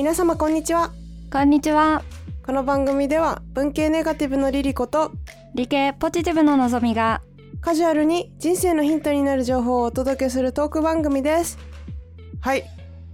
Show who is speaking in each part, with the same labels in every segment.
Speaker 1: 皆様こんにちは。
Speaker 2: こんにちは。
Speaker 1: この番組では文系ネガティブのリリコと
Speaker 2: 理系ポジティブののぞみが
Speaker 1: カジュアルに人生のヒントになる情報をお届けするトーク番組です。はい。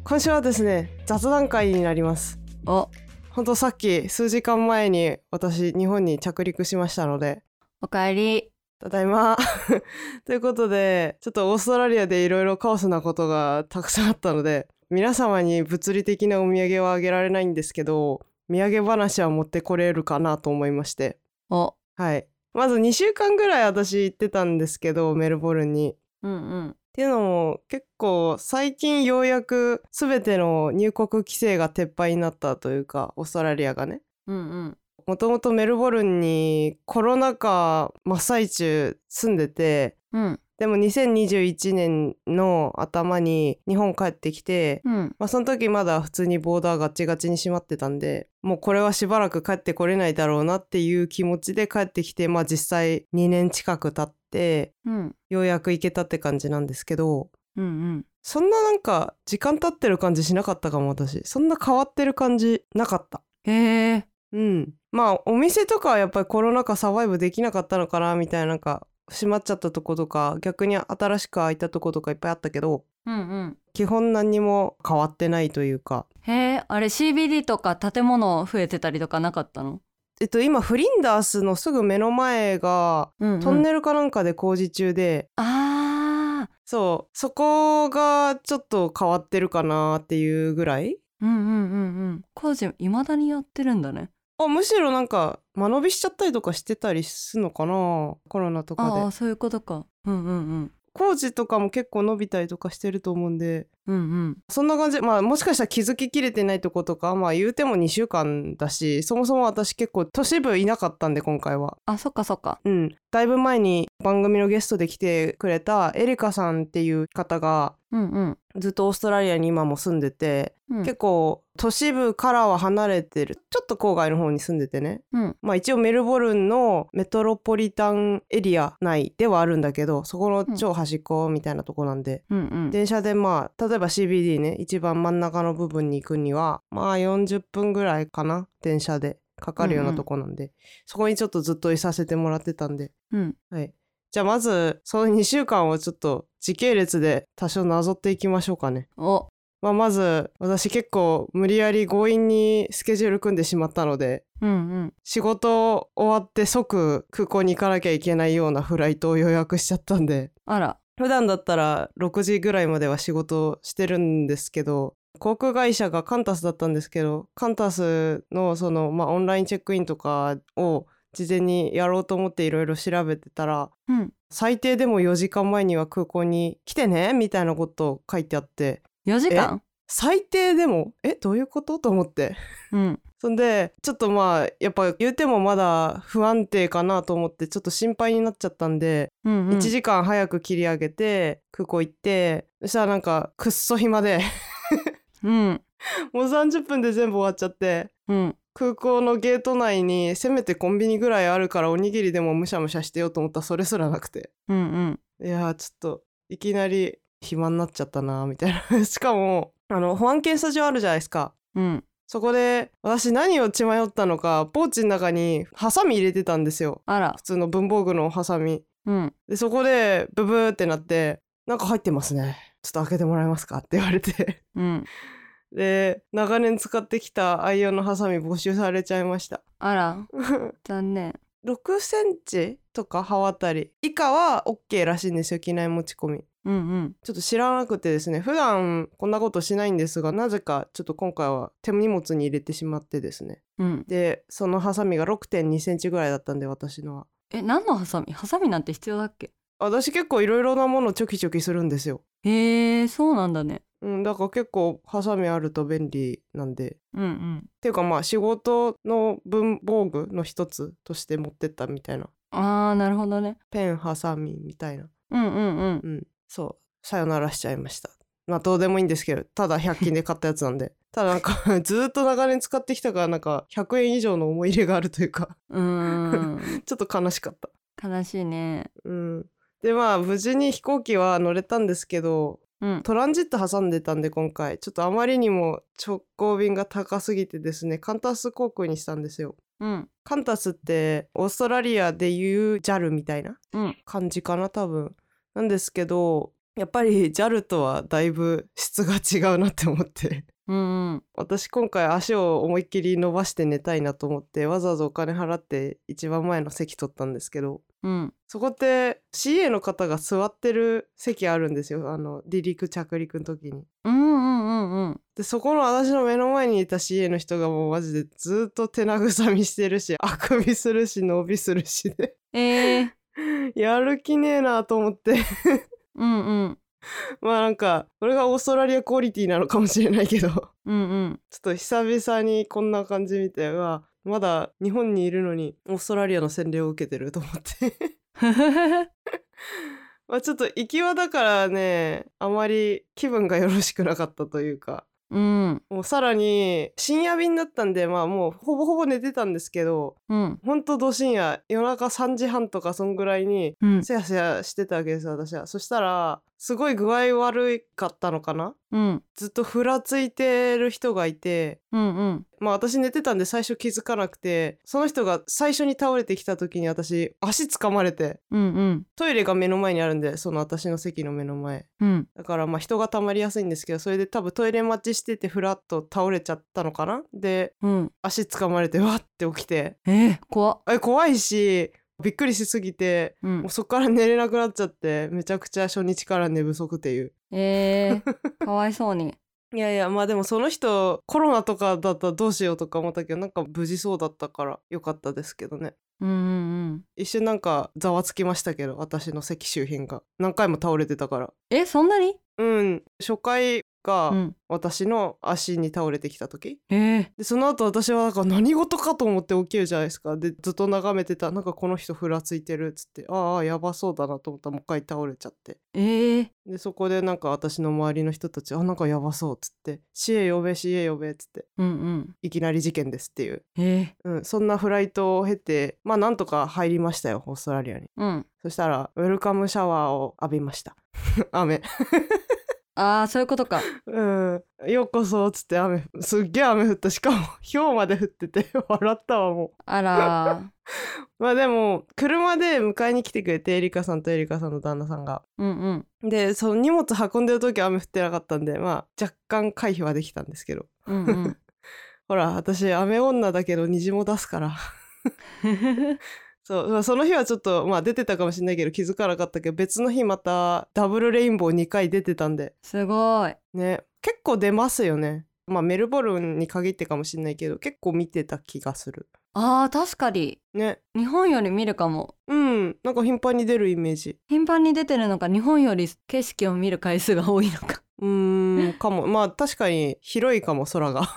Speaker 1: 今週はですね雑談会になります。
Speaker 2: お。
Speaker 1: ほんとさっき数時間前に私日本に着陸しましたので。
Speaker 2: おかえり。
Speaker 1: ただいま。ということでちょっとオーストラリアでいろいろカオスなことがたくさんあったので皆様に物理的なお土産はあげられないんですけど土産話は持ってこれるかなと思いまして。
Speaker 2: お。
Speaker 1: はい。まず2週間ぐらい私行ってたんですけどメルボルンに。
Speaker 2: うんうん。
Speaker 1: っていうのも結構最近ようやく全ての入国規制が撤廃になったというかオーストラリアがね。
Speaker 2: うんうん。
Speaker 1: もともとメルボルンにコロナ禍真っ最中住んでて
Speaker 2: うん
Speaker 1: でも2021年の頭に日本帰ってきて、
Speaker 2: うん。
Speaker 1: まあ、その時まだ普通にボーダーガチガチに閉まってたんでもうこれはしばらく帰ってこれないだろうなっていう気持ちで帰ってきてまあ実際2年近く経って
Speaker 2: うん。
Speaker 1: ようやく行けたって感じなんですけど
Speaker 2: うんうん。
Speaker 1: そんななんか時間経ってる感じしなかったかも私。そんな変わってる感じなかった。
Speaker 2: へえ
Speaker 1: うん。まあお店とかはやっぱりコロナ禍サバイブできなかったのかなみたいななんか閉まっちゃったとことか逆に新しく開いたとことかいっぱいあったけど
Speaker 2: うんうん。
Speaker 1: 基本何にも変わってないというか。
Speaker 2: へえあれ CBD とか建物増えてたりとかなかったの？
Speaker 1: えっと今フリンダースのすぐ目の前が
Speaker 2: うん、うん、
Speaker 1: トンネルかなんかで工事中で、
Speaker 2: あ
Speaker 1: そう。そこがちょっと変わってるかなっていうぐらい。
Speaker 2: ーうんうんうんうん。工事いまだにやってるんだね。
Speaker 1: あむしろなんか間延びしちゃったりとかしてたりするのかなコロナとかで。
Speaker 2: ああそういうことか。うんうんうん。
Speaker 1: 工事とかも結構伸びたりとかしてると思うんで。
Speaker 2: うんうん。
Speaker 1: そんな感じ。まあもしかしたら気づききれてないとことかまあ言うても2週間だしそもそも私結構都市部いなかったんで今回は。
Speaker 2: あそっかそっか。
Speaker 1: うんだいぶ前に番組のゲストで来てくれたエリカさんっていう方が
Speaker 2: うんうん。
Speaker 1: ずっとオーストラリアに今も住んでて、
Speaker 2: うん。
Speaker 1: 結構都市部からは離れてるちょっと郊外の方に住んでてね。
Speaker 2: うん。
Speaker 1: まあ一応メルボルンのメトロポリタンエリア内ではあるんだけどそこの超端っこみたいなとこなんで、
Speaker 2: うんうん。
Speaker 1: 電車でまあ例えば CBD ね一番真ん中の部分に行くにはまあ40分ぐらいかな電車でかかるようなとこなんで、そこにちょっとずっといさせてもらってたんで。
Speaker 2: うん。
Speaker 1: はい。じゃあまずその2週間をちょっと時系列で多少なぞっていきましょうかね。
Speaker 2: お。
Speaker 1: まあ、まず私結構無理やり強引にスケジュール組んでしまったので
Speaker 2: うんうん。
Speaker 1: 仕事終わって即空港に行かなきゃいけないようなフライトを予約しちゃったんで。
Speaker 2: あら。
Speaker 1: 普段だったら6時ぐらいまでは仕事してるんですけど航空会社がカンタスだったんですけどカンタスのその、まあ、オンラインチェックインとかを事前にやろうと思っていろいろ調べてたら
Speaker 2: うん。
Speaker 1: 最低でも4時間前には空港に来てねみたいなこと書いてあって
Speaker 2: 4時間？
Speaker 1: 最低でも？えどういうこと？と思って。
Speaker 2: うん。
Speaker 1: そんでちょっとまあやっぱ言うてもまだ不安定かなと思ってちょっと心配になっちゃったんで、
Speaker 2: うんうん。
Speaker 1: 1時間早く切り上げて空港行ってそしたらなんかくっそ暇で
Speaker 2: うん。
Speaker 1: もう30分で全部終わっちゃって。
Speaker 2: うん。
Speaker 1: 空港のゲート内にせめてコンビニぐらいあるからおにぎりでもむしゃむしゃしてようと思ったらそれすらなくて。
Speaker 2: うんうん。
Speaker 1: いやーちょっといきなり暇になっちゃったなみたいな。しかもあの保安検査場あるじゃないですか。
Speaker 2: うん。
Speaker 1: そこで私何を血迷ったのかポーチの中にハサミ入れてたんですよ。
Speaker 2: あら。
Speaker 1: 普通の文房具のハサミ。
Speaker 2: うん。
Speaker 1: でそこでブブーってなって「なんか入ってますねちょっと開けてもらえますか?」って言われて。
Speaker 2: うん。
Speaker 1: で長年使ってきた愛用のハサミ没収されちゃいました。
Speaker 2: あら。残念。
Speaker 1: 6センチとか刃渡り。以下は OK らしいんですよ機内持ち込み。
Speaker 2: うんうん。
Speaker 1: ちょっと知らなくてですね普段こんなことしないんですがなぜかちょっと今回は手荷物に入れてしまってですね。
Speaker 2: うん。
Speaker 1: でそのハサミが6 2センチぐらいだったんで私のは。
Speaker 2: え何のハサミ？ハサミなんて必要だっけ？
Speaker 1: 私結構いろいろなものチョキチョキするんですよ。
Speaker 2: へえそうなんだね。
Speaker 1: うんだから結構ハサミあると便利なんで。
Speaker 2: うんうん。
Speaker 1: っていうかまあ仕事の文房具の一つとして持ってったみたいな。
Speaker 2: あーなるほどね。
Speaker 1: ペンハサミみたいな。
Speaker 2: うんうんうん。
Speaker 1: うん。そう。さよならしちゃいました。まあどうでもいいんですけどただ100均で買ったやつなんで。ただなんか ずーっと長年使ってきたからなんか100円以上の思い入れがあるというか。
Speaker 2: うーん。
Speaker 1: ちょっと悲しかった。
Speaker 2: 悲しいね。
Speaker 1: うんでまあ無事に飛行機は乗れたんですけど
Speaker 2: うん。
Speaker 1: トランジット挟んでたんで今回。ちょっとあまりにも直行便が高すぎてですねカンタス航空にしたんですよ。
Speaker 2: うん。
Speaker 1: カンタスってオーストラリアでいう JAL みたいな
Speaker 2: うん。
Speaker 1: 感じかな多分。なんですけどやっぱり JAL とはだいぶ質が違うなって思って
Speaker 2: うんうん。
Speaker 1: 私今回足を思いっきり伸ばして寝たいなと思ってわざわざお金払って一番前の席取ったんですけど
Speaker 2: うん。
Speaker 1: そこって CA の方が座ってる席あるんですよ。あの離陸着陸の時に。
Speaker 2: うんうんうんうん。
Speaker 1: でそこの私の目の前にいた CA の人がもうマジでずっと手慰みしてるし あくびするし伸びするしで。
Speaker 2: えー、
Speaker 1: やる気ねえなと思って。
Speaker 2: うんうん
Speaker 1: まあなんかこれがオーストラリアクオリティなのかもしれないけど。ちょ
Speaker 2: うん。うん
Speaker 1: っと久々にこんな感じ見てうわまだ日本にいるのにオーストラリアの洗礼を受けてると思って。まあちょっと行きはだからねあまり気分がよろしくなかったというか。
Speaker 2: うん。
Speaker 1: もうさらに深夜便だったんでまあもうほぼほぼ寝てたんですけど
Speaker 2: うん。
Speaker 1: ほんとど深夜夜中3時半とかそんぐらいに
Speaker 2: うん。
Speaker 1: せやせやしてたわけですよ私は。そしたらすごい具合悪かったのかな？
Speaker 2: うん。
Speaker 1: ずっとふらついてる人がいて。
Speaker 2: うんうん。
Speaker 1: まあ私寝てたんで最初気づかなくてその人が最初に倒れてきた時に私足掴まれて。
Speaker 2: うんうん。
Speaker 1: トイレが目の前にあるんでその私の席の目の前。
Speaker 2: うん。
Speaker 1: だからまあ人が溜まりやすいんですけどそれで多分トイレ待ちしててふらっと倒れちゃったのかな？で
Speaker 2: うん。
Speaker 1: 足掴まれてわって起きて。
Speaker 2: えー、怖っ。
Speaker 1: え怖いしびっくりしすぎて
Speaker 2: うん。
Speaker 1: もうそっから寝れなくなっちゃってめちゃくちゃ初日から寝不足っていう。
Speaker 2: えー、かわいそうに。
Speaker 1: いやいやまあでもその人コロナとかだったらどうしようとか思ったけどなんか無事そうだったからよかったですけどね。
Speaker 2: うんうん
Speaker 1: 一瞬なんかざわつきましたけど私の席周辺が。何回も倒れてたから。
Speaker 2: えそんなに？
Speaker 1: うん。初回が
Speaker 2: うん。
Speaker 1: 私の足に倒れてきた時、
Speaker 2: え。ー、
Speaker 1: でその後私はなんか何事かと思って起きるじゃないですか。でずっと眺めてたなんかこの人ふらついてるっつってああやばそうだなと思った。らもう一回倒れちゃって。
Speaker 2: えー、
Speaker 1: でそこでなんか私の周りの人たちあなんかやばそうっつって「死へ呼べ死へ呼べ」っつって
Speaker 2: うんうん。
Speaker 1: いきなり事件ですっていう、
Speaker 2: え。
Speaker 1: うん、そんなフライトを経てまあなんとか入りましたよオーストラリアに。
Speaker 2: ー、うん。
Speaker 1: そしたらウェルカムシャワーを浴びました。雨
Speaker 2: ああそういうことか。
Speaker 1: うん。ようこそっつって雨すっげえ雨降った。しかも 氷まで降ってて笑ったわもう。
Speaker 2: あらー。
Speaker 1: まあでも車で迎えに来てくれてエリカさんとエリカさんの旦那さんが。
Speaker 2: うんうん。
Speaker 1: でその荷物運んでる時は雨降ってなかったんでまあ若干回避はできたんですけど。
Speaker 2: うんうん。
Speaker 1: ほら私雨女だけど虹も出すからそう、まあ、その日はちょっとまあ出てたかもしれないけど気づかなかったけど別の日またダブルレインボー2回出てたんで。す
Speaker 2: ごい。
Speaker 1: ね。結構出ますよね。まあメルボルンに限ってかもしれないけど結構見てた気がする。
Speaker 2: あー確かに。
Speaker 1: ね。
Speaker 2: 日本より見るかも。
Speaker 1: うん。なんか頻繁に出るイメージ。
Speaker 2: 頻繁に出てるのか日本より景色を見る回数が多いのか。
Speaker 1: うーんかも。まあ確かに広いかも空が。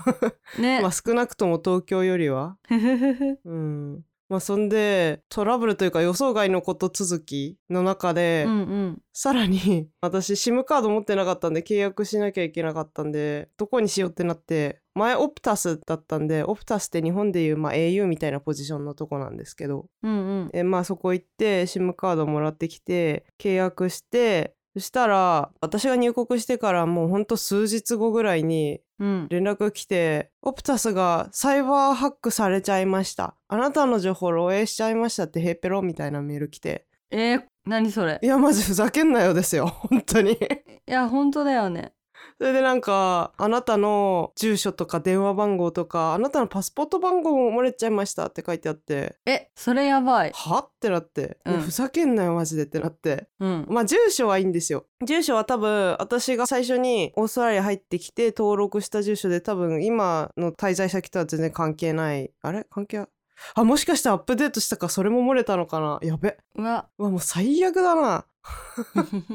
Speaker 2: ね、
Speaker 1: まあ少なくとも東京よりは。うんまあそんでトラブルというか予想外のこと続きの中で、
Speaker 2: うんうん。
Speaker 1: さらに 私 SIM カード持ってなかったんで契約しなきゃいけなかったんでどこにしようってなって前オプタスだったんでオプタスって日本でいう、まあ、au みたいなポジションのとこなんですけど。
Speaker 2: うんうん。
Speaker 1: えまあそこ行って SIM カードもらってきて契約してそしたら私が入国してからもうほんと数日後ぐらいに
Speaker 2: うん。
Speaker 1: 連絡来て「オプタスがサイバーハックされちゃいました。あなたの情報漏洩しちゃいました」ってヘーペロみたいなメール来て。
Speaker 2: えー、何それ？
Speaker 1: いやマジふざけんなよですよ本当に。
Speaker 2: いや本当だよね
Speaker 1: それでなんかあなたの住所とか電話番号とかあなたのパスポート番号も漏れちゃいましたって書いてあって。
Speaker 2: えそれやばい。
Speaker 1: は？ってなって、
Speaker 2: うん。
Speaker 1: ふざけんなよマジでってなって。
Speaker 2: うん。
Speaker 1: まあ住所はいいんですよ。住所は多分私が最初にオーストラリア入ってきて登録した住所で多分今の滞在先とは全然関係ない。あれ？関係ああもしかしてアップデートしたかそれも漏れたのかな？やべ。
Speaker 2: うわ。
Speaker 1: うわもう最悪だな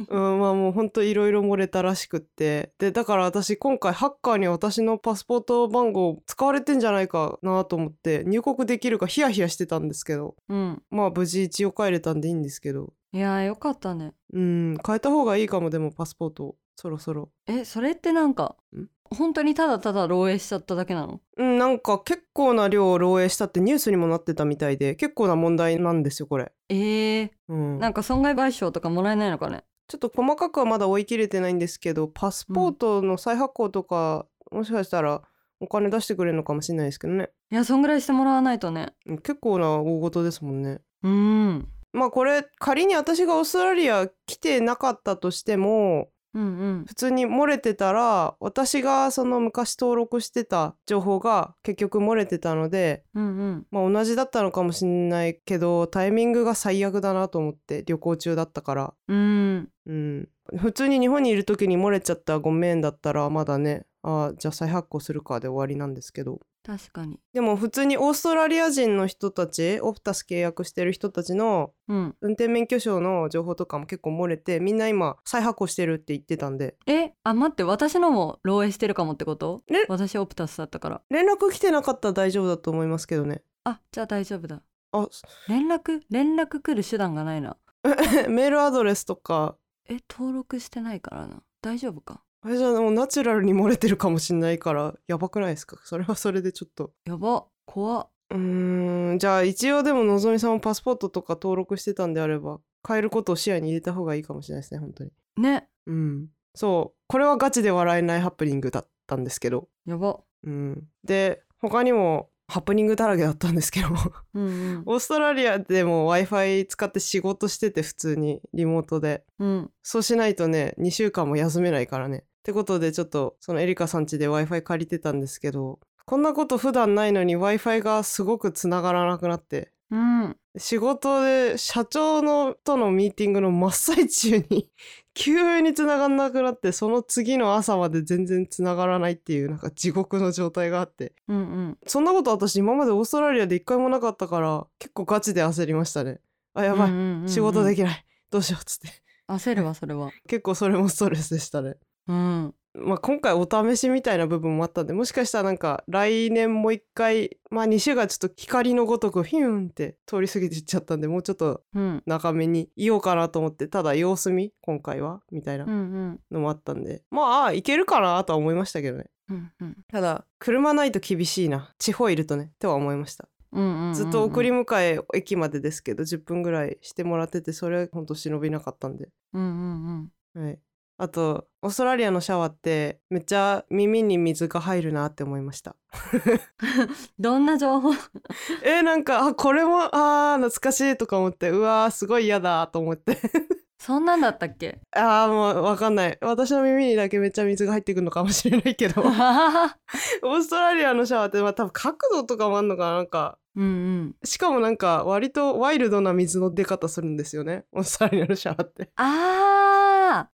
Speaker 1: うんまあもうほんといろいろ漏れたらしくって。でだから私今回ハッカーに私のパスポート番号使われてんじゃないかなと思って入国できるかヒヤヒヤしてたんですけど。
Speaker 2: うん。
Speaker 1: まあ無事一応帰れたんでいいんですけど。
Speaker 2: いやよかったね。
Speaker 1: うん変えた方がいいかもでもパスポートそろそろ。
Speaker 2: えそれってなんか
Speaker 1: ん？
Speaker 2: 本当にただただ漏洩しちゃっただけなの？
Speaker 1: うんなんか結構な量漏洩したってニュースにもなってたみたいで結構な問題なんですよこれ。
Speaker 2: えー、
Speaker 1: うん。
Speaker 2: なんか損害賠償とかもらえないのかね？
Speaker 1: ちょっと細かくはまだ追い切れてないんですけどパスポートの再発行とか、もしかしたらお金出してくれるのかもしれないですけどね。
Speaker 2: いやそんぐらいしてもらわないとね。
Speaker 1: うん結構な大事ですもんね。
Speaker 2: うん。
Speaker 1: まあこれ仮に私がオーストラリア来てなかったとしても
Speaker 2: うんうん。
Speaker 1: 普通に漏れてたら私がその昔登録してた情報が結局漏れてたので
Speaker 2: うんうん。
Speaker 1: まあ同じだったのかもしんないけどタイミングが最悪だなと思って旅行中だったから。
Speaker 2: うん。
Speaker 1: うん。普通に日本にいる時に漏れちゃったごめんだったらまだねあーじゃあ再発行するかで終わりなんですけど
Speaker 2: 確かに。
Speaker 1: でも普通にオーストラリア人の人たちオプタス契約してる人たちの
Speaker 2: うん。
Speaker 1: 運転免許証の情報とかも結構漏れてみんな今再発行してるって言ってたんで。
Speaker 2: えあ待って私のも漏洩してるかもってこと？
Speaker 1: え？
Speaker 2: 私オプタスだったから。
Speaker 1: 連絡来てなかったら大丈夫だと思いますけどね。
Speaker 2: あじゃあ大丈夫だ。
Speaker 1: あ
Speaker 2: 連絡連絡来る手段がないな。
Speaker 1: メールアドレスとか。
Speaker 2: え登録してないからな。大丈夫か？
Speaker 1: あれじゃあもうナチュラルに漏れてるかもしんないからやばくないですか？それはそれでちょっと。
Speaker 2: やば。怖っ。
Speaker 1: うーんじゃあ一応でものぞみさんもパスポートとか登録してたんであれば変えることを視野に入れた方がいいかもしれないですね本当に。
Speaker 2: ね。
Speaker 1: うん。そう。これはガチで笑えないハプニングだったんですけど。
Speaker 2: やば。
Speaker 1: うん。で他にもハプニングだらけだったんですけど。
Speaker 2: うんうん。
Speaker 1: オーストラリアでも w i f i 使って仕事してて普通にリモートで。
Speaker 2: うん。
Speaker 1: そうしないとね2週間も休めないからねってことでちょっとそのエリカさん家で w i f i 借りてたんですけどこんなこと普段ないのに w i f i がすごくつながらなくなって
Speaker 2: うん。
Speaker 1: 仕事で社長のとのミーティングの真っ最中に 急につながんなくなってその次の朝まで全然つながらないっていうなんか地獄の状態があって。
Speaker 2: うんうん。
Speaker 1: そんなこと私今までオーストラリアで一回もなかったから結構ガチで焦りましたね。あやばい、
Speaker 2: うんうんうんうん。
Speaker 1: 仕事できない。どうしようっつって。
Speaker 2: 焦るわそれは。
Speaker 1: 結構それもストレスでしたね
Speaker 2: うん。
Speaker 1: まあ、今回お試しみたいな部分もあったんでもしかしたらなんか来年もう一回まあ西がちょっと光のごとくヒューンって通り過ぎていっちゃったんでもうちょっと
Speaker 2: うん。
Speaker 1: 長めにいようかなと思ってただ様子見今回はみたいな
Speaker 2: うんうん
Speaker 1: のもあったんで、まああいけるかなとは思いましたけどね。
Speaker 2: うんうん。
Speaker 1: ただ車ないと厳しいな地方いるとねとは思いました。
Speaker 2: うんうんうん
Speaker 1: ずっと送り迎え駅までですけど10分ぐらいしてもらっててそれほんと忍びなかったんで。
Speaker 2: うんうんうん。
Speaker 1: はいあとオーストラリアのシャワーってめっちゃ耳に水が入るなって思いました。
Speaker 2: どんな情報？
Speaker 1: えー、なんかあこれもあー懐かしいとか思ってうわーすごい嫌だと思って。
Speaker 2: そんなんだったっけ？
Speaker 1: あーもうわかんない。私の耳にだけめっちゃ水が入ってくるのかもしれないけど。オーストラリアのシャワーってまあ多分角度とかもあんのかな。なんか
Speaker 2: うんうん。
Speaker 1: しかもなんか割とワイルドな水の出方するんですよね。オーストラリアのシャワーって。
Speaker 2: あ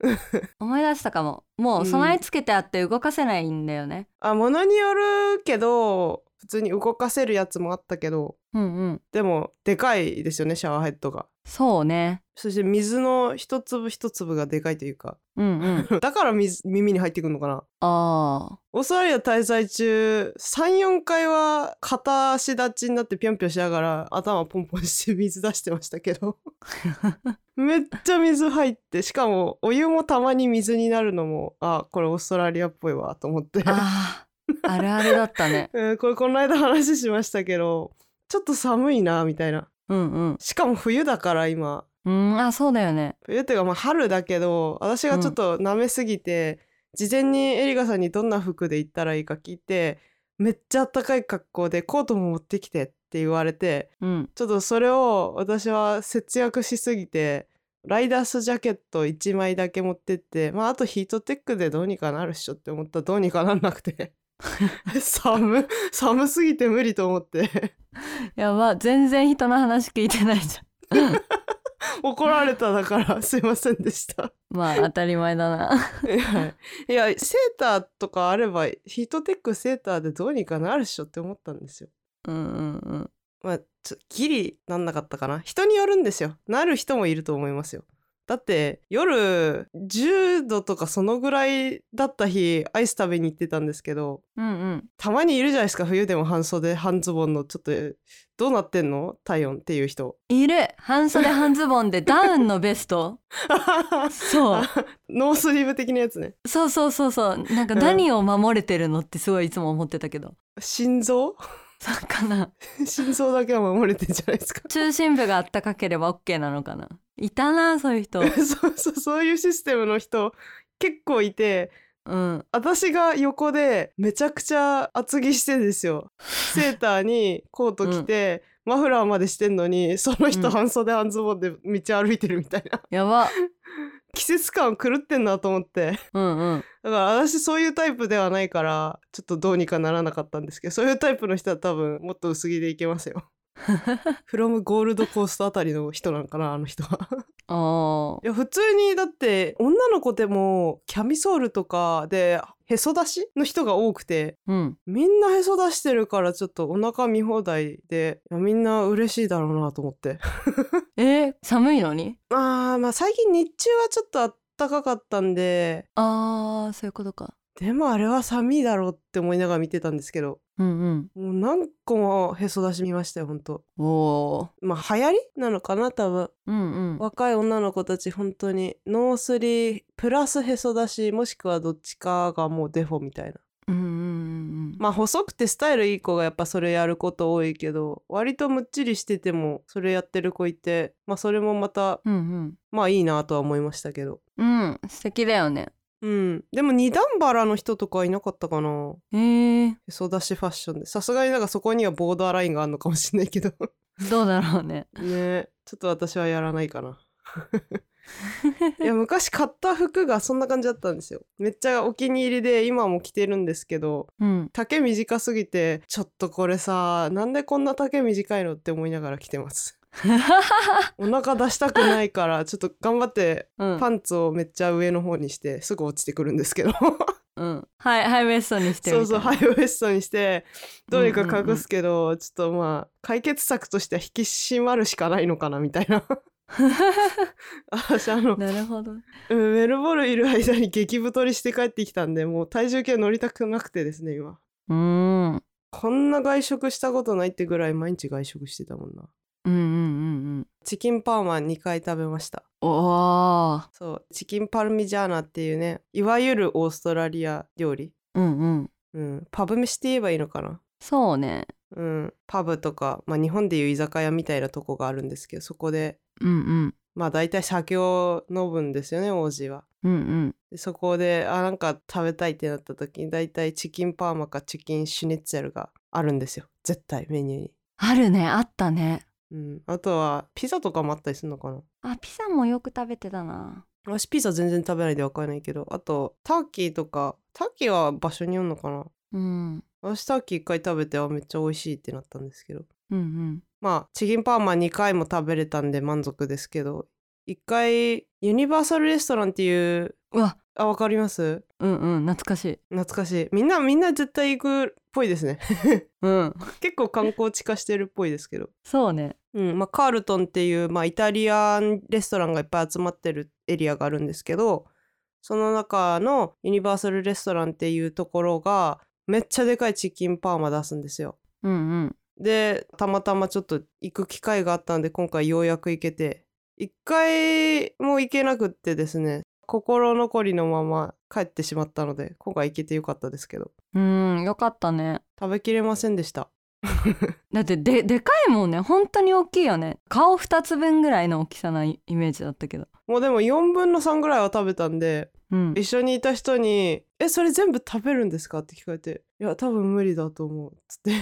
Speaker 2: ー 思い出したかも。もう備え付けてあって動かせないんだよね。
Speaker 1: あ物によるけど普通に動かせるやつもあったけど
Speaker 2: うんうん。
Speaker 1: でもでかいですよねシャワーヘッドが。
Speaker 2: そうね。
Speaker 1: そして水の一粒一粒がでかいというか。
Speaker 2: うんうん。
Speaker 1: だから水耳に入ってくるのかな。
Speaker 2: あ
Speaker 1: オーストラリア滞在中34回は片足立ちになってぴょんぴょんしながら頭ポンポンして水出してましたけど。めっちゃ水入ってしかもお湯もたまに水になるのもあこれオーストラリアっぽいわと思って。
Speaker 2: ーあー あるあるだったね。
Speaker 1: うんこれこの間話しましたけどちょっと寒いなみたいな。
Speaker 2: うんうん。
Speaker 1: しかも冬だから今。
Speaker 2: うんあそうだよね。
Speaker 1: 冬っていうかまあ春だけど私がちょっと舐めすぎて、事前にエリカさんにどんな服で行ったらいいか聞いてめっちゃ暖かい格好でコートも持ってきてって言われて
Speaker 2: うん。
Speaker 1: ちょっとそれを私は節約しすぎてライダースジャケット1枚だけ持ってってまああとヒートテックでどうにかなるっしょって思った。らどうにかなんなくて 寒寒すぎて無理と思って
Speaker 2: やば全然人の話聞いてないじゃん
Speaker 1: 怒られただからすいませんでした。
Speaker 2: まあ当たり前だな
Speaker 1: はいいやセーターとかあればヒートテックセーターでどうにかなるっしょって思ったんですよ。
Speaker 2: うんうんうん
Speaker 1: まあちょギリなんなかったかな人によるんですよ。なる人もいると思いますよ。だって夜10度とかそのぐらいだった日アイス食べに行ってたんですけど
Speaker 2: うんうん。
Speaker 1: たまにいるじゃないですか冬でも半袖半ズボンの。ちょっとどうなってんの？体温っていう人。
Speaker 2: いる。半袖半ズボンで ダウンのベスト。そう。
Speaker 1: ノースリーブ的なやつね。
Speaker 2: そうそうそうそう。なんか何を守れてるのってすごいいつも思ってたけど。
Speaker 1: 心臓？
Speaker 2: そうかな。
Speaker 1: 心臓だけは守れてんじゃないですか？
Speaker 2: 中心部があったかければ OK なのかな。いたなそういう人。
Speaker 1: そうそうそういうシステムの人結構いて
Speaker 2: うん。
Speaker 1: 私が横でめちゃくちゃ厚着してんですよ。セーターにコート着て、マフラーまでしてんのにその人
Speaker 2: うん。
Speaker 1: 半袖半ズボンで道歩いてるみたいな。
Speaker 2: やば
Speaker 1: 季節感狂ってんなと思って。
Speaker 2: うんうん。
Speaker 1: だから私そういうタイプではないからちょっとどうにかならなかったんですけどそういうタイプの人は多分もっと薄着でいけますよ フロムゴールドコーストあたりの人なんかなあの人は。
Speaker 2: あ
Speaker 1: いや普通にだって女の子でもキャミソールとかでへそ出しの人が多くて
Speaker 2: ーうん。
Speaker 1: みんなへそ出してるからちょっとお腹見放題でみんな嬉しいだろうなと思って。
Speaker 2: えー、寒いのに？
Speaker 1: あーまあ最近日中はちょっとあったかかったんで。
Speaker 2: あーそういうことか。
Speaker 1: でもあれは寒いだろうって思いながら見てたんですけど
Speaker 2: うん
Speaker 1: もう何個もへそ出し見ましたよほんと。
Speaker 2: うんおー。
Speaker 1: まあ流行りなのかな多分。
Speaker 2: うんうん。
Speaker 1: 若い女の子たち本当にノースリープラスへそ出しもしくはどっちかがもうデフォみたいな。
Speaker 2: うんうんうん
Speaker 1: まあ細くてスタイルいい子がやっぱそれやること多いけど割とむっちりしててもそれやってる子いてまあそれもまた
Speaker 2: うんうん。
Speaker 1: まあいいなとは思いましたけど。
Speaker 2: うん。素敵だよね
Speaker 1: うん。でも二段バラの人とかいなかったかな。
Speaker 2: えー、
Speaker 1: へそ出しファッションで。さすがになんかそこにはボーダーラインがあるのかもしれないけど。
Speaker 2: どうだろうね。
Speaker 1: ね。ちょっと私はやらないかな。いや昔買った服がそんな感じだったんですよ。めっちゃお気に入りで今も着てるんですけど
Speaker 2: うん。
Speaker 1: 丈短すぎてちょっとこれさなんでこんな丈短いのって思いながら着てます お腹出したくないからちょっと頑張って
Speaker 2: うん。
Speaker 1: パンツをめっちゃ上の方にしてすぐ落ちてくるんですけど。
Speaker 2: うん。はいハイウエストにして
Speaker 1: そうそうハイウエストにしてどうにか隠すけど、ちょっとまあ解決策としては引き締まるしかないのかなみたいな。私あの
Speaker 2: なるほど。
Speaker 1: うんメルボルンいる間に激太りして帰ってきたんでもう体重計乗りたくなくてですね今。
Speaker 2: うーん。
Speaker 1: こんな外食したことないってぐらい毎日外食してたもんな
Speaker 2: うんうんうんうん。
Speaker 1: チキンパーマン2回食べました。
Speaker 2: おー。
Speaker 1: そう。チキンパルミジャーナっていうねいわゆるオーストラリア料理。
Speaker 2: うんうん。
Speaker 1: うん。パブ飯って言えばいいのかな？
Speaker 2: そうね。
Speaker 1: うん。パブとか、まあ、日本でいう居酒屋みたいなとこがあるんですけどそこで
Speaker 2: うんうん。
Speaker 1: まあ大体酒を飲むんですよね王子は。
Speaker 2: うんうん。
Speaker 1: でそこであなんか食べたいってなった時に大体チキンパーマかチキンシュニッツェルがあるんですよ。絶対メニューに、
Speaker 2: あるね。あったね
Speaker 1: うん、あとはピザとかもあったりするのかな？
Speaker 2: あピザもよく食べてたな。
Speaker 1: 私ピザ全然食べないでわかんないけどあとターキーとかターキーは場所によるのかな？
Speaker 2: うん。
Speaker 1: 私ターキー1回食べてあめっちゃ美味しいってなったんですけど。
Speaker 2: うんうん。
Speaker 1: まあチキンパーマ2回も食べれたんで満足ですけど1回ユニバーサルレストランっていう
Speaker 2: うわ
Speaker 1: あわかります。
Speaker 2: うんうん懐かしい。
Speaker 1: 懐かしい。みんなみんな絶対行くっぽいですね。
Speaker 2: うん。
Speaker 1: 結構観光地化してるっぽいですけど。
Speaker 2: そうね。
Speaker 1: うん。まあ、カールトンっていう、まあ、イタリアンレストランがいっぱい集まってるエリアがあるんですけどその中のユニバーサルレストランっていうところがめっちゃでかいチキンパーマ出すんですよ。
Speaker 2: うんうん。
Speaker 1: でたまたまちょっと行く機会があったんで今回ようやく行けて。一回も行けなくってですね心残りのまま帰ってしまったので今回行けてよかったですけど。
Speaker 2: うんよかったね。
Speaker 1: 食べきれませんでした。
Speaker 2: だってででかいもんね。本当に大きいよね。顔2つ分ぐらいの大きさなイイメージだったけど。
Speaker 1: もうでも4分の3ぐらいは食べたんで
Speaker 2: うん。
Speaker 1: 一緒にいた人に「えそれ全部食べるんですか?」って聞かれて「いや多分無理だと思う」っつって。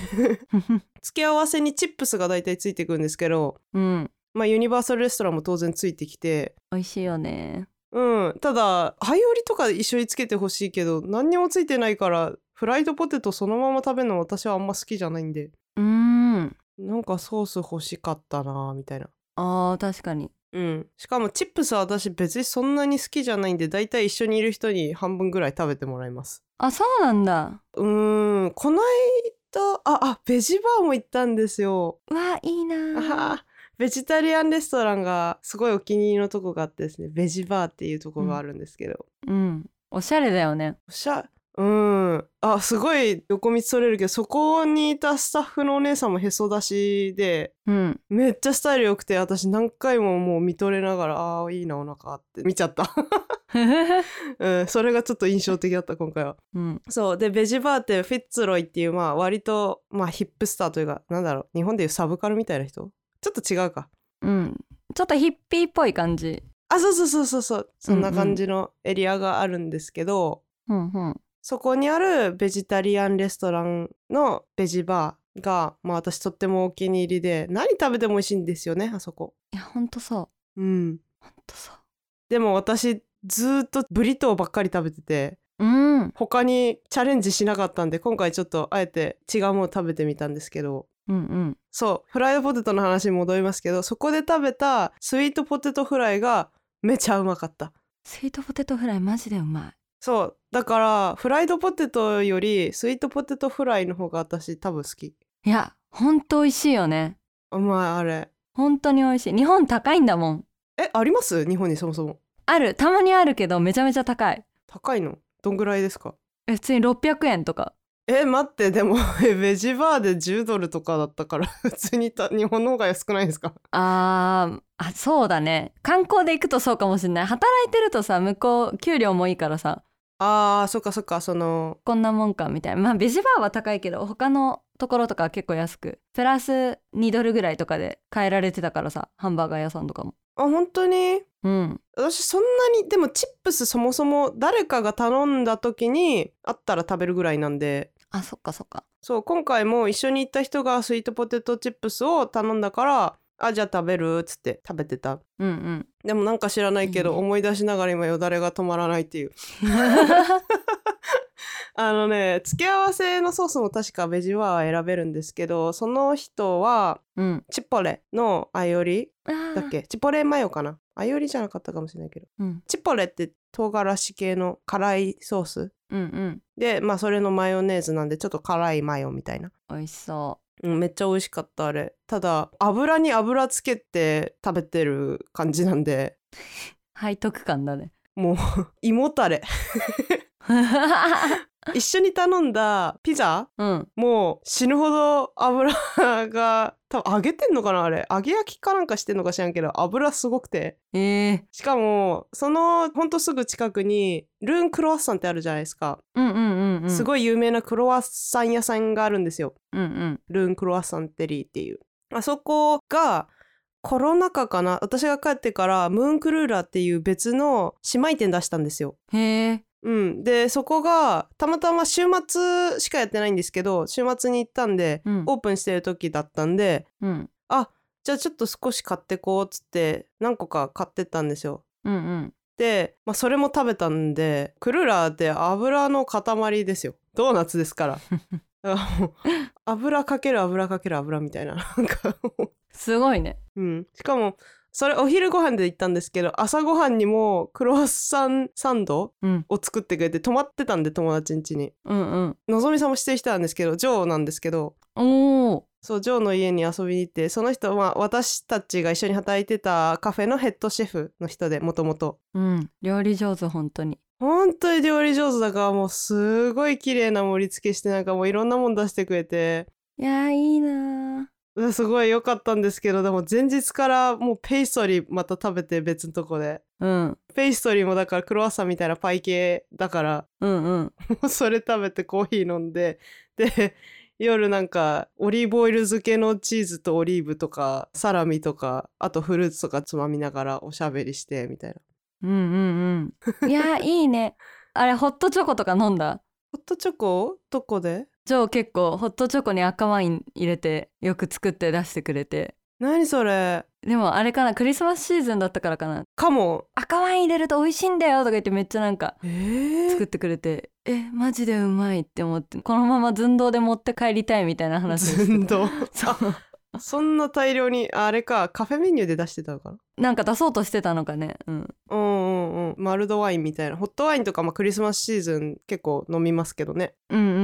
Speaker 1: 付け合わせにチップスが大体ついてくるんですけど
Speaker 2: うん。
Speaker 1: まあユニバーサルレストランも当然ついてきて
Speaker 2: 美味しいよね
Speaker 1: うん。ただハイオリとか一緒につけてほしいけど何にもついてないからフライドポテトそのまま食べるの私はあんま好きじゃないんで。
Speaker 2: うーん。
Speaker 1: なんかソース欲しかったなみたいな。
Speaker 2: あー確かに。
Speaker 1: うん。しかもチップスは私別にそんなに好きじゃないんで大体一緒にいる人に半分ぐらい食べてもらいます。
Speaker 2: あそうなんだ。
Speaker 1: うーん。こないだああベジバーも行ったんですよ。
Speaker 2: うわいい
Speaker 1: あ
Speaker 2: な
Speaker 1: はベジタリアンレストランがすごいお気に入りのとこがあってですねベジバーっていうとこがあるんですけど、
Speaker 2: うん。おしゃれだよね。
Speaker 1: おしゃうん。あすごい横道それるけどそこにいたスタッフのお姉さんもへそ出しで
Speaker 2: うん。
Speaker 1: めっちゃスタイル良くて私何回ももう見とれながらああーいいなお腹って見ちゃった、うん、それがちょっと印象的だった今回は。
Speaker 2: うん。
Speaker 1: そう。でベジバーってフィッツロイっていうまあ割とまあヒップスターというかなんだろう日本でいうサブカルみたいな人ちょっと違うか。
Speaker 2: うん。ちょっとヒッピーっぽい感じ。
Speaker 1: あそうそうそうそうそう。そんな感じのエリアがあるんですけど、
Speaker 2: うんうん。
Speaker 1: そこにあるベジタリアンレストランのベジバーが、まあ私とってもお気に入りで、何食べても美味しいんですよね、あそこ。
Speaker 2: いやほんとそう。
Speaker 1: うん。
Speaker 2: ほんとそう。
Speaker 1: でも私、ずーっとブリトーばっかり食べてて、
Speaker 2: うん。
Speaker 1: 他にチャレンジしなかったんで、今回ちょっとあえて違うもの食べてみたんですけど、
Speaker 2: うんうん
Speaker 1: そう、フライドポテトの話に戻りますけど、そこで食べたスイートポテトフライがめちゃうまかった。
Speaker 2: スイートポテトフライマジでうまい。
Speaker 1: そう、だからフライドポテトよりスイートポテトフライの方が私多分好き。
Speaker 2: いやほんと美味しいよね。
Speaker 1: うまい、あれ。
Speaker 2: 本当に美味しい。日本高いんだもん。
Speaker 1: え、あります？日本にそもそも。
Speaker 2: ある。たまにあるけどめちゃめちゃ高い。
Speaker 1: 高いの？どんぐらいですか？
Speaker 2: え普通に600円とか
Speaker 1: え、待って、でも、えベジバーで10ドルとかだったから、普通にた日本の方が安くないですか？
Speaker 2: あーあそうだね。観光で行くとそうかもしれない。働いてるとさ向こう給料もいいからさ。
Speaker 1: あー、そっかそっか、その、
Speaker 2: こんなもんかみたいな。まあベジバーは高いけど他のところとかは結構安く。プラス2ドルぐらいとかで買えられてたからさハンバーガー屋さんとかも。
Speaker 1: あ、本当に？
Speaker 2: うん。
Speaker 1: 私そんなに、でもチップスそもそも誰かが頼んだ時にあったら食べるぐらいなんで、
Speaker 2: あそっかそっか。
Speaker 1: そう、今回も一緒に行った人がスイートポテトチップスを頼んだから、あ、じゃあ食べるっつって食べてた。
Speaker 2: うんうん。
Speaker 1: でもなんか知らないけど、思い出しながら今よだれが止まらないっていう。あのね、付け合わせのソースも確かベジバーは選べるんですけど、その人は
Speaker 2: うん。
Speaker 1: チポレのアイオリ
Speaker 2: あー。
Speaker 1: だっけ？チポレマヨかな？アイオリじゃなかったかもしれないけど。
Speaker 2: うん。
Speaker 1: チポレって唐辛子系の辛いソース
Speaker 2: うんうん
Speaker 1: で、まあそれのマヨネーズなんでちょっと辛いマヨみたいな。
Speaker 2: 美味しそ
Speaker 1: うん、めっちゃ美味しかったあれ。ただ、油に油つけて食べてる感じなんで、
Speaker 2: う 背徳感だね
Speaker 1: もう胃もたれ。一緒に頼んだピザ
Speaker 2: うん。
Speaker 1: もう死ぬほど油が多分揚げてんのかなあれ。揚げ焼きかなんかしてんのか知らんけど油すごくて。
Speaker 2: えー、
Speaker 1: しかもそのほんとすぐ近くにルーンクロワッサンってあるじゃないですか、
Speaker 2: うんうんうんうん。
Speaker 1: すごい有名なクロワッサン屋さんがあるんですよ。
Speaker 2: うんうん。
Speaker 1: ルーンクロワッサンテリーっていう。あそこがコロナ禍かな。私が帰ってからムーンクルーラーっていう別の姉妹店出したんですよ。
Speaker 2: へえ
Speaker 1: うん、でそこがたまたま週末しかやってないんですけど週末に行ったんで、
Speaker 2: うん。
Speaker 1: オープンしてる時だったんで
Speaker 2: うん。
Speaker 1: あじゃあちょっと少し買ってこうっつって何個か買ってったんですよ。
Speaker 2: うんうん。
Speaker 1: で、まあ、それも食べたんでクルーラーって油の塊ですよ。ドーナツですから。油かける油かける油みたいななんか
Speaker 2: すごいね。
Speaker 1: うん、しかもそれお昼ご飯で行ったんですけど朝ご飯にもクロワッサンサンド
Speaker 2: うん。
Speaker 1: を作ってくれて泊まってたんで友達ん家に。
Speaker 2: うんうん。
Speaker 1: のぞみさんも知ってる人なんですけどジョーなんですけど。
Speaker 2: おお
Speaker 1: そうジョーの家に遊びに行ってその人は私たちが一緒に働いてたカフェのヘッドシェフの人でもともと
Speaker 2: うん。料理上手本当に。
Speaker 1: 本当に料理上手だからもうすごい綺麗な盛り付けしてなんかもういろんなもん出してくれて。
Speaker 2: いやーいいな
Speaker 1: うんすごい良かったんですけどでも前日からもうペイストリーまた食べて別のとこで。
Speaker 2: ーうん。
Speaker 1: ペイストリーもだからクロワッサンみたいなパイ系だから
Speaker 2: うんうん。
Speaker 1: もうそれ食べてコーヒー飲んでで夜なんかオリーブオイル漬けのチーズとオリーブとかサラミとかあとフルーツとかつまみながらおしゃべりしてみたいな。
Speaker 2: うんうんうん。いやーいいね。あれホットチョコとか飲んだ？
Speaker 1: ホットチョコ？どこで？
Speaker 2: ジョー結構ホットチョコに赤ワイン入れてよく作って出してくれて。
Speaker 1: 何それ？
Speaker 2: でもあれかな？クリスマスシーズンだったからかな。
Speaker 1: かも
Speaker 2: 赤ワイン入れると美味しいんだよとか言ってめっちゃなんか
Speaker 1: えー、
Speaker 2: 作ってくれて。えマジでうまいって思って。このまま寸胴で持って帰りたいみたいな話
Speaker 1: 寸胴？
Speaker 2: そう。
Speaker 1: あそんな大量にあれかカフェメニューで出してたのかな？
Speaker 2: なんか出そうとしてたのかね。うん。
Speaker 1: うんうんうん。マルドワインみたいな。ホットワインとか、まあ、クリスマスシーズン結構飲みますけどね。
Speaker 2: うんうんう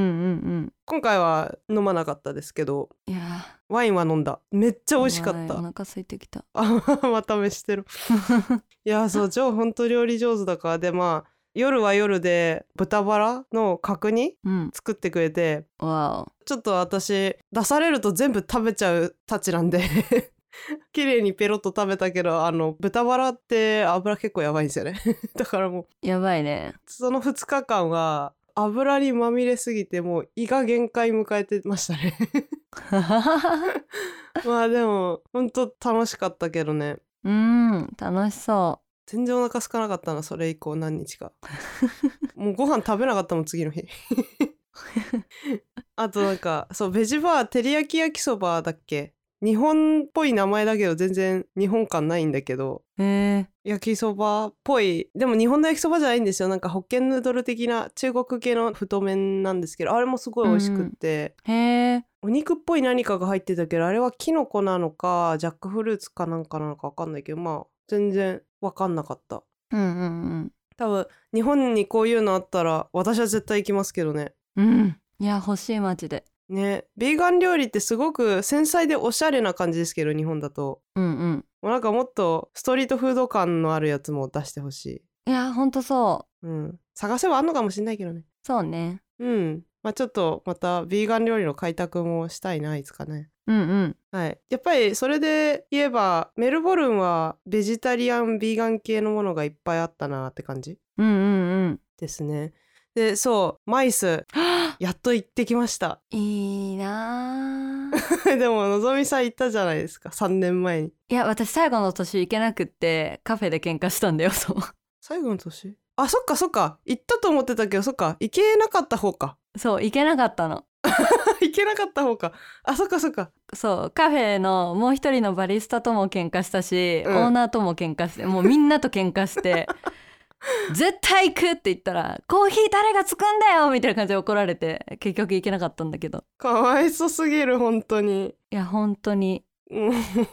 Speaker 2: ん
Speaker 1: 今回は飲まなかったですけど。
Speaker 2: うんいや
Speaker 1: ワインは飲んだ。めっちゃ
Speaker 2: ー
Speaker 1: 美味しかった。
Speaker 2: お腹空いてきた。
Speaker 1: あ また飯してる。いやそうジョーほんと料理上手だから。でまあ夜は夜で豚バラの角煮
Speaker 2: うん。
Speaker 1: 作ってくれてちょっと私出されると全部食べちゃうたちなんで 綺麗にペロッと食べたけどあの豚バラって油結構やばいんですよね。だからもう
Speaker 2: やばいね。
Speaker 1: その2日間は油にまみれすぎてもう胃が限界迎えてましたね。まあでもほんと楽しかったけどね。
Speaker 2: うん楽しそ
Speaker 1: 全然お腹空かなかったなそれ以降何日か。もうご飯食べなかったもん次の日。あとなんかそうベジバー照り焼き焼きそばだっけ？日本っぽい名前だけど全然日本感ないんだけど。焼きそばっぽい。でも日本の焼きそばじゃないんですよ。なんかホッケンヌードル的な中国系の太麺なんですけどあれもすごい美味しくって、
Speaker 2: へえ
Speaker 1: お肉っぽい何かが入ってたけどあれはキノコなのかジャックフルーツかなんかなのか分かんないけどまあ全然分かんなかった。
Speaker 2: うんうん
Speaker 1: 多分日本にこういうのあったら私は絶対行きますけどね。
Speaker 2: うんうん。いや欲しいマジで。
Speaker 1: ね。ビーガン料理ってすごく繊細でおしゃれな感じですけど日本だと。
Speaker 2: うんうん。
Speaker 1: もうなんかもっとストリートフード感のあるやつも出してほしい。
Speaker 2: いやほんとそう。
Speaker 1: うん。探せばあんのかもしんないけどね。
Speaker 2: そうね。
Speaker 1: うん。まあちょっとまたビーガン料理の開拓もしたいないつかね
Speaker 2: うんうん。
Speaker 1: はい、やっぱりそれで言えばメルボルンはベジタリアンビーガン系のものがいっぱいあったなって感じ？
Speaker 2: うんうんうん。
Speaker 1: ですね。でそうマイス。やっと行ってきました。
Speaker 2: いいなあ。
Speaker 1: でものぞみさん行ったじゃないですか。3年前に。
Speaker 2: いや私最後の年行けなくってカフェで喧嘩したんだよそう。
Speaker 1: 最後の年？あそっかそっか。行ったと思ってたけどそっか。行けなかった方か。
Speaker 2: そう行けなかったの
Speaker 1: 行けなかった方か。あそっかそっか。
Speaker 2: そうカフェのもう一人のバリスタとも喧嘩したし、
Speaker 1: うん。
Speaker 2: オーナーとも喧嘩してもうみんなと喧嘩して 絶対行くって言ったらコーヒー誰がつくんだよみたいな感じで怒られて結局行けなかったんだけど。
Speaker 1: かわいそすぎる本当に。
Speaker 2: いや本当に。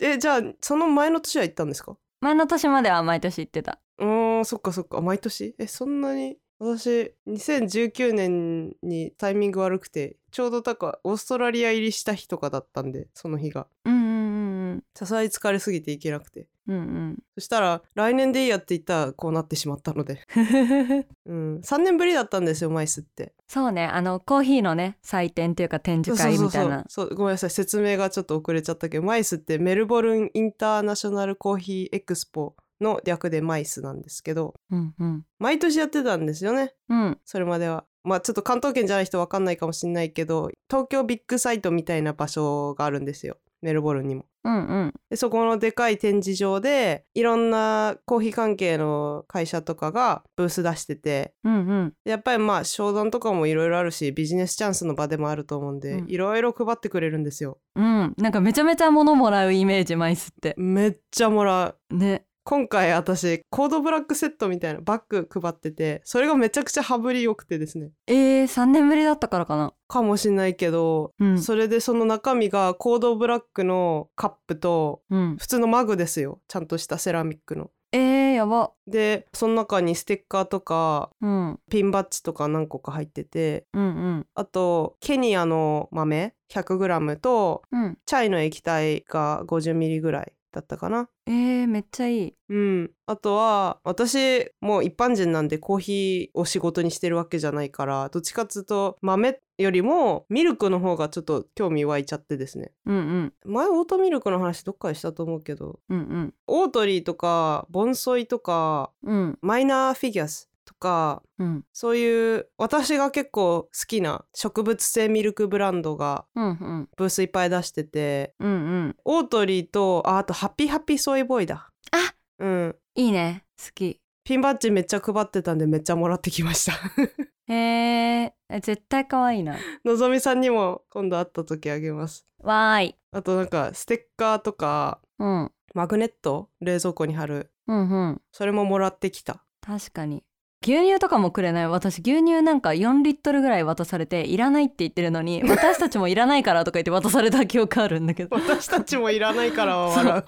Speaker 1: えじゃあその前の年は行ったんですか？
Speaker 2: 前の年までは毎年行ってた。
Speaker 1: うーんそっかそっか。毎年？えそんなに私2019年にタイミング悪くてちょうどだからオーストラリア入りした日とかだったんでその日が。
Speaker 2: うんうんうん
Speaker 1: さすがに疲れすぎて行けなくて。
Speaker 2: うんうん。
Speaker 1: そしたら来年でいいやって言ったらこうなってしまったので。
Speaker 2: うん。
Speaker 1: うん3年ぶりだったんですよマイスって。
Speaker 2: そうね。あのコーヒーのね祭典っていうか展示会みたいな。
Speaker 1: そうそう。ごめんなさい説明がちょっと遅れちゃったけどマイスってメルボルンインターナショナルコーヒーエクスポの略でマイスなんですけど
Speaker 2: うんうん。
Speaker 1: 毎年やってたんですよね。
Speaker 2: うん。
Speaker 1: それまでは。まあちょっと関東圏じゃない人わかんないかもしんないけど東京ビッグサイトみたいな場所があるんですよ。メルボルンにも。
Speaker 2: うんうん。
Speaker 1: でそこのでかい展示場でいろんなコーヒー関係の会社とかがブース出してて
Speaker 2: うんうん。
Speaker 1: でやっぱりまあ商談とかもいろいろあるしビジネスチャンスの場でもあると思うんで
Speaker 2: うん。
Speaker 1: いろいろ配ってくれるんですよ。
Speaker 2: うん。なんかめちゃめちゃ物もらうイメージマイスって。
Speaker 1: めっちゃもらう。
Speaker 2: ね
Speaker 1: 今回私コードブラックセットみたいなバッグ配っててそれがめちゃくちゃ羽振り良くてですね。
Speaker 2: えー、3年ぶりだったからかな。
Speaker 1: かもしんないけど
Speaker 2: うん。
Speaker 1: それでその中身がコードブラックのカップと
Speaker 2: うん。
Speaker 1: 普通のマグですよ。ちゃんとしたセラミックの。
Speaker 2: えー、やば。
Speaker 1: でその中にステッカーとか
Speaker 2: うん。
Speaker 1: ピンバッジとか何個か入ってて
Speaker 2: うんうん。
Speaker 1: あとケニアの豆 100g と
Speaker 2: うん。
Speaker 1: チャイの液体が 50ml ぐらいだったかな。
Speaker 2: えー、めっちゃいい。
Speaker 1: うん、あとは私もう一般人なんでコーヒーを仕事にしてるわけじゃないからどっちかっつうと豆よりもミルクの方がちょっと興味湧いちゃってですね。
Speaker 2: うんうん。
Speaker 1: 前オートミルクの話どっかでしたと思うけど。
Speaker 2: うんうん。
Speaker 1: オートリーとかボンソイとか
Speaker 2: うん。
Speaker 1: マイナーフィギュアスとか
Speaker 2: うん。
Speaker 1: そういう私が結構好きな植物性ミルクブランドがブースいっぱい出してて
Speaker 2: うんうん。
Speaker 1: オートリーとああとハッピーハッピーソイボーイだ。
Speaker 2: あ
Speaker 1: うん。
Speaker 2: いいね。好き。
Speaker 1: ピンバッジめっちゃ配ってたんでめっちゃもらってきました。
Speaker 2: えー、絶対可愛いな。
Speaker 1: のぞみさんにも今度会った時あげます。
Speaker 2: わーい。
Speaker 1: あとなんかステッカーとか
Speaker 2: うん。
Speaker 1: マグネット冷蔵庫に貼る。
Speaker 2: うんうん。
Speaker 1: それももらってきた。
Speaker 2: 確かに牛乳とかもくれない。私牛乳なんか4リットルぐらい渡されていらないって言ってるのに 私たちもいらないからとか言って渡された記憶あるんだけど。
Speaker 1: 私たちもいらないからは笑う。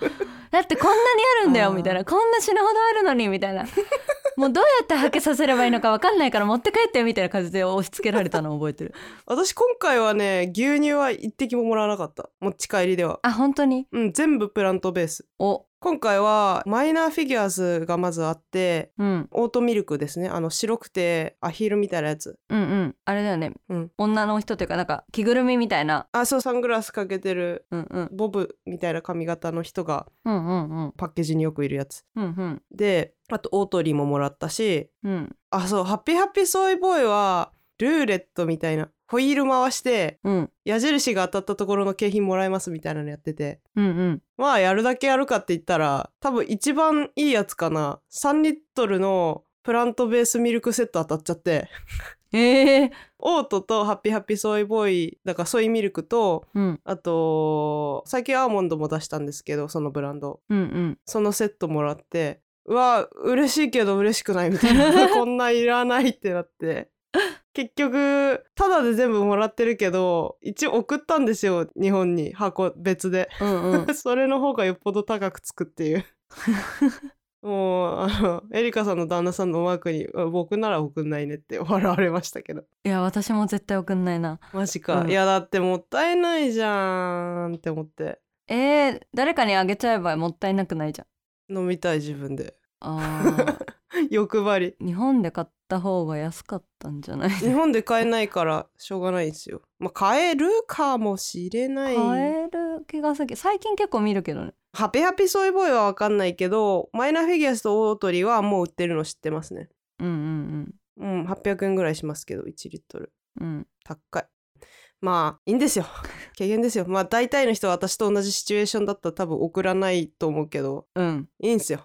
Speaker 2: だってこんなにあるんだよみたいな。こんな死ぬほどあるのにみたいな。もうどうやってはけさせればいいのか分かんないから持って帰ってみたいな感じで押し付けられたのを覚えてる。
Speaker 1: 私今回はね牛乳は一滴ももらわなかった。持ち帰りでは。
Speaker 2: あ本当に？
Speaker 1: うん全部プラントベース。
Speaker 2: お
Speaker 1: 今回はマイナーフィギュアーズがまずあって
Speaker 2: うん。
Speaker 1: オートミルクですね。あの白くてアヒルみたいなやつ。
Speaker 2: うんうん。あれだよね、
Speaker 1: うん。
Speaker 2: 女の人というかなんか着ぐるみみたいな。
Speaker 1: あそうサングラスかけてる
Speaker 2: うんうん。
Speaker 1: ボブみたいな髪型の人が
Speaker 2: うんうんうん。
Speaker 1: パッケージによくいるやつ。
Speaker 2: うんうん。
Speaker 1: であとオートリーももらったし。
Speaker 2: うん。
Speaker 1: あそうハッピーハッピーソイボーイはルーレットみたいなホイール回して
Speaker 2: うん。
Speaker 1: 矢印が当たったところの景品もらえますみたいなのやってて。
Speaker 2: うんうん。
Speaker 1: まあやるだけやるかって言ったら多分一番いいやつかな。3リットルのプラントベースミルクセット当たっちゃって。
Speaker 2: ええ。
Speaker 1: オートとハッピーハッピーソイボーイだからソイミルクと
Speaker 2: うん。
Speaker 1: あと最近アーモンドも出したんですけどそのブランド。
Speaker 2: うんうん。
Speaker 1: そのセットもらってうわ嬉しいけど嬉しくないみたいな。こんないらないってなって結局タダで全部もらってるけど一応送ったんですよ日本に箱別で。
Speaker 2: うんうん。
Speaker 1: それの方がよっぽど高くつくっていう。もうあのエリカさんの旦那さんのマークにあ僕なら送んないねって笑われましたけど。
Speaker 2: いや私も絶対送んないな。
Speaker 1: マジか、
Speaker 2: うん。
Speaker 1: いやだってもったいないじゃんって思って。
Speaker 2: えー、誰かにあげちゃえばもったいなくないじゃん。
Speaker 1: 飲みたい自分で。
Speaker 2: あ
Speaker 1: 欲張り。
Speaker 2: ー日本で買った方が安かったんじゃない？
Speaker 1: 日本で買えないからしょうがないんですよ。まあ買えるかもしれない。
Speaker 2: 買える気がするけど最近結構見るけどね。
Speaker 1: ハピハピソイボーイは分かんないけどマイナーフィギュアスとオートリーはもう売ってるの知ってますね。
Speaker 2: うんうん
Speaker 1: うん。800円ぐらいしますけど1リットル。
Speaker 2: うんうん。
Speaker 1: 高い。まあいいんですよ。軽減ですよ。まあ大体の人は私と同じシチュエーションだったら多分送らないと思うけど。
Speaker 2: うん。
Speaker 1: いいんすよ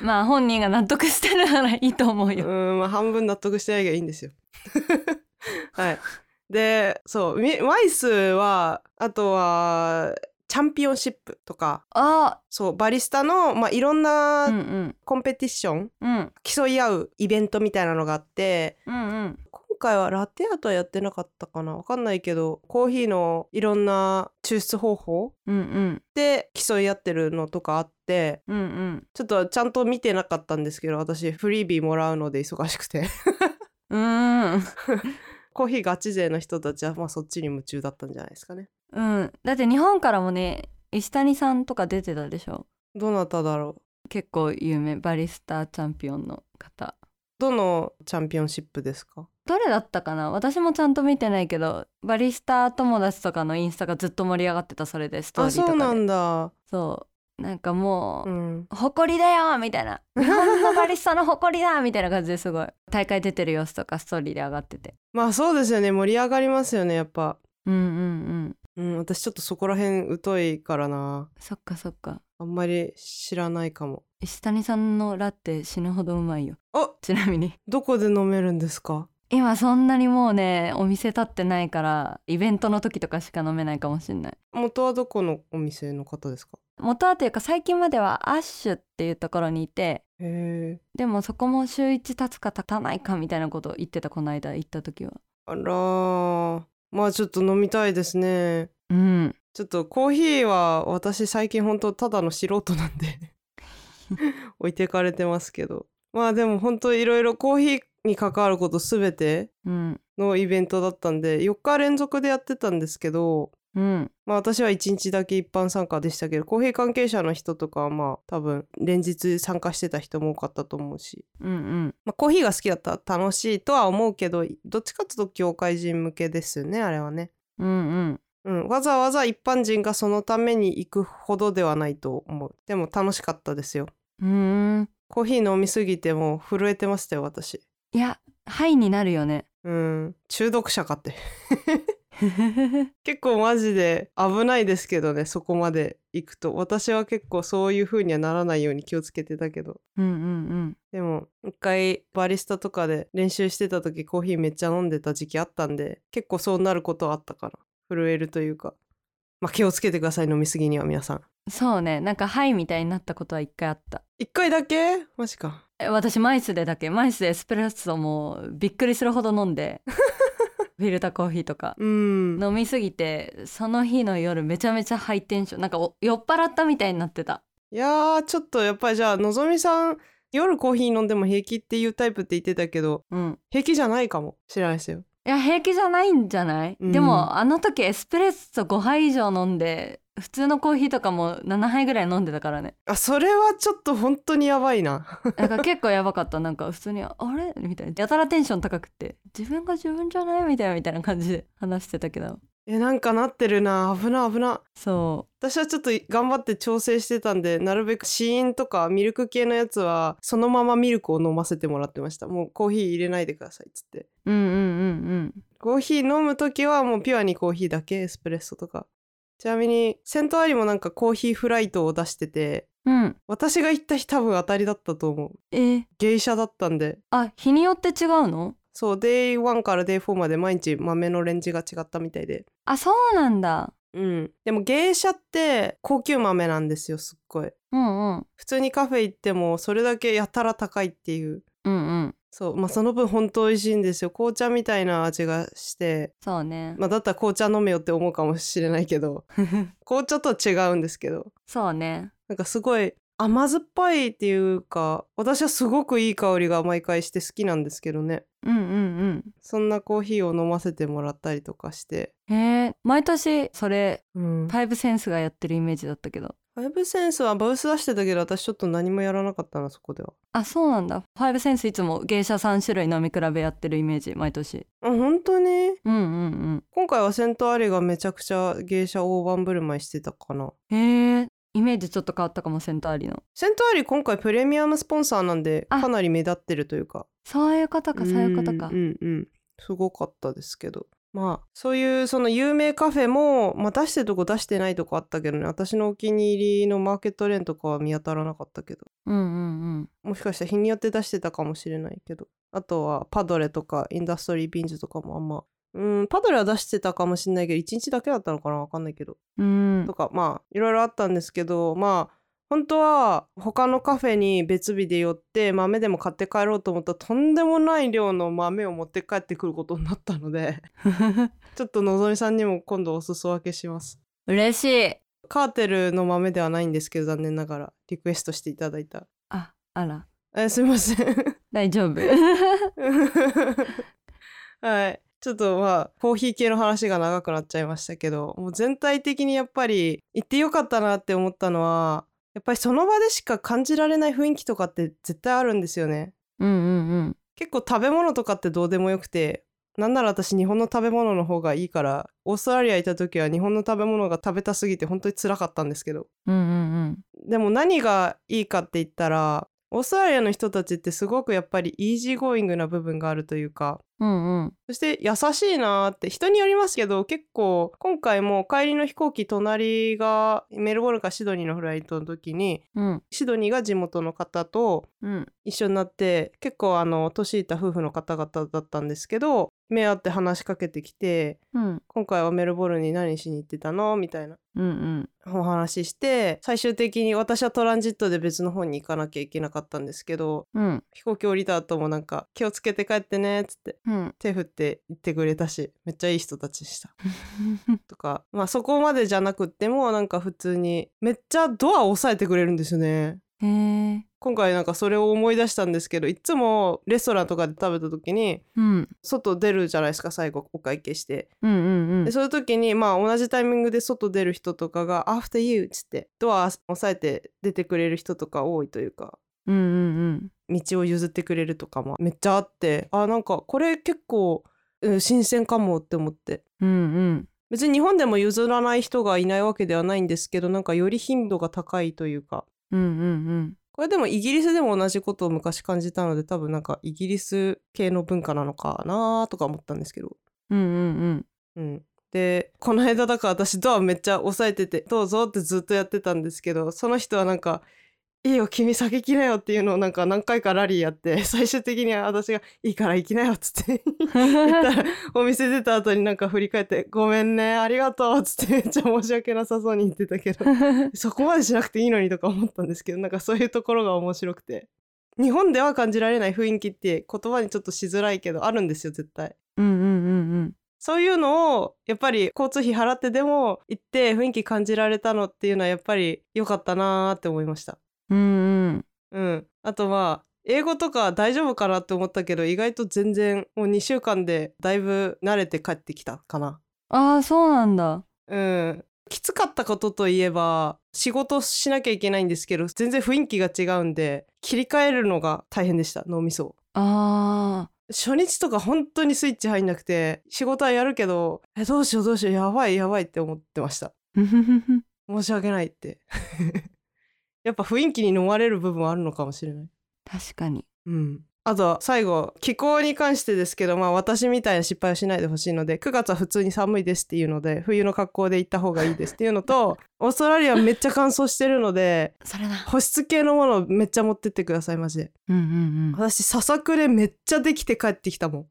Speaker 2: まあ本人が納得してるならいいと思う
Speaker 1: う
Speaker 2: よ
Speaker 1: んまあ半分納得してないけどいいんですよ。はい。でそうみマイスはあとはチャンピオンシップとか
Speaker 2: あ
Speaker 1: そうバリスタの、まあ、いろんなんコンペティション、
Speaker 2: うん。
Speaker 1: 競い合うイベントみたいなのがあって
Speaker 2: うんうん。
Speaker 1: 今回はラテアートはやってなかったかな。わかんないけどコーヒーのいろんな抽出方法
Speaker 2: うんうん。
Speaker 1: で競い合ってるのとかあって
Speaker 2: うんうん。
Speaker 1: ちょっとちゃんと見てなかったんですけど私フリービーもらうので忙しくて。
Speaker 2: うーん。
Speaker 1: コーヒーガチ勢の人たちはまあそっちに夢中だったんじゃないですかね。
Speaker 2: うん。だって日本からもね石谷さんとか出てたでしょ？
Speaker 1: どなただろう。
Speaker 2: 結構有名バリスタチャンピオンの方。
Speaker 1: どのチャンピオンシップですか？
Speaker 2: どれだったかな？私もちゃんと見てないけどバリスタ友達とかのインスタがずっと盛り上がってたそれでストー
Speaker 1: あ
Speaker 2: リーとかで。
Speaker 1: そうなんだ。
Speaker 2: そう。なんかもう、
Speaker 1: うん。
Speaker 2: 誇りだよみたいな。日本のバリスタの誇りだみたいな感じですごい。大会出てる様子とかストーリーで上がってて。
Speaker 1: まあそうですよね。盛り上がりますよねやっぱ。
Speaker 2: うんうんうん。
Speaker 1: うん私ちょっとそこら辺疎いからな。
Speaker 2: そっかそっか。
Speaker 1: あんまり知らないかも。
Speaker 2: 石谷さんのラテ死ぬほどうまいよ。
Speaker 1: あ
Speaker 2: ちなみに。
Speaker 1: どこで飲めるんですか？
Speaker 2: 今そんなにもうねお店立ってないからイベントの時とかしか飲めないかもしんない。
Speaker 1: 元はどこのお店の方ですか？
Speaker 2: 元はというか最近まではアッシュっていうところにいて
Speaker 1: へえ。
Speaker 2: でもそこも週1経つか経たないかみたいなことを言ってたこの間行った時は。
Speaker 1: あらー。まあちょっと飲みたいですね。
Speaker 2: うん。
Speaker 1: ちょっとコーヒーは私最近本当ただの素人なんで 置いてかれてますけど。まあでも本当いろいろコーヒーに関わることすべて
Speaker 2: うん。
Speaker 1: のイベントだったんで4日連続でやってたんですけど
Speaker 2: うん。
Speaker 1: まあ私は1日だけ一般参加でしたけどコーヒー関係者の人とかはまあ多分連日参加してた人も多かったと思うし、
Speaker 2: うんうん。
Speaker 1: まあ、コーヒーが好きだったら楽しいとは思うけどどっちかっていうと業界人向けですよねあれはね。
Speaker 2: うんうん。
Speaker 1: うん、わざわざ一般人がそのために行くほどではないと思う。でも楽しかったですよ。
Speaker 2: うーん。
Speaker 1: コーヒー飲みすぎてもう震えてましたよ私
Speaker 2: いやハイになるよね。
Speaker 1: うん。中毒者かって。結構マジで危ないですけどねそこまで行くと。私は結構そういう風にはならないように気をつけてたけど。
Speaker 2: うんうん
Speaker 1: でも一回バリスタとかで練習してた時コーヒーめっちゃ飲んでた時期あったんで結構そうなることはあったから震えるというか。まあ気をつけてください飲みすぎには皆さん。
Speaker 2: うんそうね。なんかハイみたいになったことは一回あった。
Speaker 1: 一回だけ？マジか。
Speaker 2: え私マイスでだけマイスでエスプレッソもびっくりするほど飲んで フィルターコーヒーとか。
Speaker 1: うん。
Speaker 2: 飲みすぎてその日の夜めちゃめちゃハイテンションなんかお酔っ払ったみたいになってた。
Speaker 1: いやーちょっとやっぱりじゃあのぞみさん夜コーヒー飲んでも平気っていうタイプって言ってたけど
Speaker 2: うん。
Speaker 1: 平気じゃないかもしれないですよ。
Speaker 2: いや平気じゃないんじゃない、
Speaker 1: うん。
Speaker 2: でもあの時エスプレッソ5杯以上飲んで普通のコーヒーとかも7杯ぐらい飲んでたからね。
Speaker 1: あそれはちょっと本当にやばいな。
Speaker 2: だから結構やばかった。なんか普通に「あれ?」みたいな。やたらテンション高くて「自分が自分じゃない?」みたいなみたいな感じで話してたけど。
Speaker 1: えなんかなってるな。危な危な。
Speaker 2: そ
Speaker 1: 私はちょっと頑張って調整してたんでなるべく試飲とかミルク系のやつはそのままミルクを飲ませてもらってました。もうコーヒー入れないでくださいっつって。
Speaker 2: ううんうんうん。
Speaker 1: コーヒー飲む時はもうピュアにコーヒーだけエスプレッソとかちなみにセントアリもなんかコーヒーフライトを出してて
Speaker 2: うん。うん
Speaker 1: 私が行った日多分当たりだったと思う。
Speaker 2: えー。
Speaker 1: 芸者だったんで。
Speaker 2: あ日によって違うの？
Speaker 1: そう Day1 から Day4 まで毎日豆のレンジが違ったみたいで。
Speaker 2: あそうなんだ。
Speaker 1: うん。でも芸者って高級豆なんですよすっごい。
Speaker 2: うんうん。
Speaker 1: 普通にカフェ行ってもそれだけやたら高いっていう。
Speaker 2: うんうん
Speaker 1: そうまあその分本当美味しいんですよ。紅茶みたいな味がして。
Speaker 2: そうね、
Speaker 1: まあだったら紅茶飲めよって思うかもしれないけど。紅茶とは違うんですけど。
Speaker 2: そうね。
Speaker 1: なんかすごい甘酸っぱいっていうか私はすごくいい香りが毎回して好きなんですけどね。
Speaker 2: うんうん
Speaker 1: そんなコーヒーを飲ませてもらったりとかして。
Speaker 2: うんへえ毎年それ
Speaker 1: うん。
Speaker 2: ファイブセンスがやってるイメージだったけど
Speaker 1: ファイブセンスはブース出してたけど私ちょっと何もやらなかったなそこでは。
Speaker 2: あそうなんだ。ファイブセンスいつも芸者3種類飲み比べやってるイメージ毎年。
Speaker 1: あ本当に？
Speaker 2: うんうん
Speaker 1: 今回はセントアリがめちゃくちゃ芸者大盤振る舞いしてたかな。
Speaker 2: うんへえ。イメージちょっと変わったかもセントアリの。
Speaker 1: セントアリ今回プレミアムスポンサーなんで
Speaker 2: あ。
Speaker 1: かなり目立ってるというか。
Speaker 2: そういうことかそういうことか。
Speaker 1: うんうんうん。すごかったですけどまあそういうその有名カフェも、まあ、出してるとこ出してないとこあったけどね。私のお気に入りのマーケットレーンとかは見当たらなかったけど。
Speaker 2: うんうんうん。
Speaker 1: もしかしたら日によって出してたかもしれないけど。あとはパドレとかインダストリービーンズとかもあんま。うんパドレは出してたかもしれないけど1日だけだったのかな？わかんないけど。
Speaker 2: うん。
Speaker 1: とかまあいろいろあったんですけどまあ本当は他のカフェに別日で寄って豆でも買って帰ろうと思ったらとんでもない量の豆を持って帰ってくることになったので ちょっとのぞみさんにも今度お裾分けします。
Speaker 2: 嬉しい。
Speaker 1: カーテルの豆ではないんですけど残念ながらリクエストしていただいた。
Speaker 2: ああら。
Speaker 1: えすいません。
Speaker 2: 大丈夫。
Speaker 1: はい。ちょっとまあコーヒー系の話が長くなっちゃいましたけどもう全体的にやっぱり行ってよかったなって思ったのはやっぱりその場でしか感じられない雰囲気とかって絶対あるんですよね。
Speaker 2: うんうんうん。
Speaker 1: 結構食べ物とかってどうでもよくてなんなら私日本の食べ物の方がいいからオーストラリア行った時は日本の食べ物が食べたすぎて本当に辛かったんですけど。
Speaker 2: うんうん。
Speaker 1: でも何がいいかって言ったらオーストラリアの人たちってすごくやっぱり easygoing な部分があるというか
Speaker 2: うんうん。
Speaker 1: そして優しいなーって人によりますけど結構今回も帰りの飛行機隣がメルボルンかシドニーのフライトの時に
Speaker 2: うん。
Speaker 1: シドニーが地元の方と
Speaker 2: うん。
Speaker 1: 一緒になって結構あの年いった夫婦の方々だったんですけど目合って話しかけてきて
Speaker 2: うん。
Speaker 1: 今回はメルボルンに何しに行ってたの？みたいな。
Speaker 2: うんうん。
Speaker 1: お話しして最終的に私はトランジットで別の方に行かなきゃいけなかったんですけど
Speaker 2: うん。
Speaker 1: 飛行機降りた後もなんか気をつけて帰ってねっつって
Speaker 2: うん。
Speaker 1: 手振って言ってくれたしめっちゃいい人たちでした。とかまあそこまでじゃなくってもなんか普通にめっちゃドアを押さえてくれるんですよね。今回なんかそれを思い出したんですけどいつもレストランとかで食べた時に
Speaker 2: うん。
Speaker 1: 外出るじゃないですか最後お会計して。
Speaker 2: うんうんうん。
Speaker 1: でそういう時にまあ同じタイミングで外出る人とかが「After you」っつってドア押さえて出てくれる人とか多いというか
Speaker 2: うんうん
Speaker 1: 道を譲ってくれるとかもめっちゃあってあなんかこれ結構、うん新鮮かもって思って。
Speaker 2: うんうん。
Speaker 1: 別に日本でも譲らない人がいないわけではないんですけどなんかより頻度が高いというか。
Speaker 2: うんうんうん。
Speaker 1: これでもイギリスでも同じことを昔感じたので多分なんかイギリス系の文化なのかなとか思ったんですけど。
Speaker 2: うんうん。
Speaker 1: うん。でこの間だから私ドアめっちゃ押さえてて「どうぞ」ってずっとやってたんですけどその人はなんか「いいよ君先来なよ」っていうのをなんか何回かラリーやって 最終的には私が「いいから行きなよ」っつって 言ったらお店出た後になんか振り返って「ごめんねありがとう」っつってめっちゃ申し訳なさそうに言ってたけど そこまでしなくていいのにとか思ったんですけどなんかそういうところが面白くて日本では感じられない雰囲気って言葉にちょっとしづらいけどあるんですよ絶対。
Speaker 2: うんうんうん
Speaker 1: そういうのをやっぱり交通費払ってでも行って雰囲気感じられたのっていうのはやっぱり良かったなーって思いました。
Speaker 2: うんうん
Speaker 1: うん。あとまあ英語とか大丈夫かなって思ったけど意外と全然もう2週間でだいぶ慣れて帰ってきたかな。
Speaker 2: ああそうなんだ
Speaker 1: うん。きつかったことといえば仕事しなきゃいけないんですけど全然雰囲気が違うんで切り替えるのが大変でした脳みそを
Speaker 2: あ
Speaker 1: 初日とか本当にスイッチ入んなくて仕事はやるけどえどうしようどうしようやばいやばいって思ってました
Speaker 2: ー
Speaker 1: 申し訳ないってやっぱ雰囲気に飲まれる部分はあるのかもしれない。
Speaker 2: 確かに。
Speaker 1: うん。あと最後気候に関してですけどまあ私みたいな失敗をしないでほしいので9月は普通に寒いですっていうので冬の格好で行った方がいいですっていうのと オーストラリアめっちゃ乾燥してるので保湿系のものめっちゃ持ってってくださいマジで。
Speaker 2: うんうんうん。
Speaker 1: 私ささくれめっちゃできて帰ってきたもん。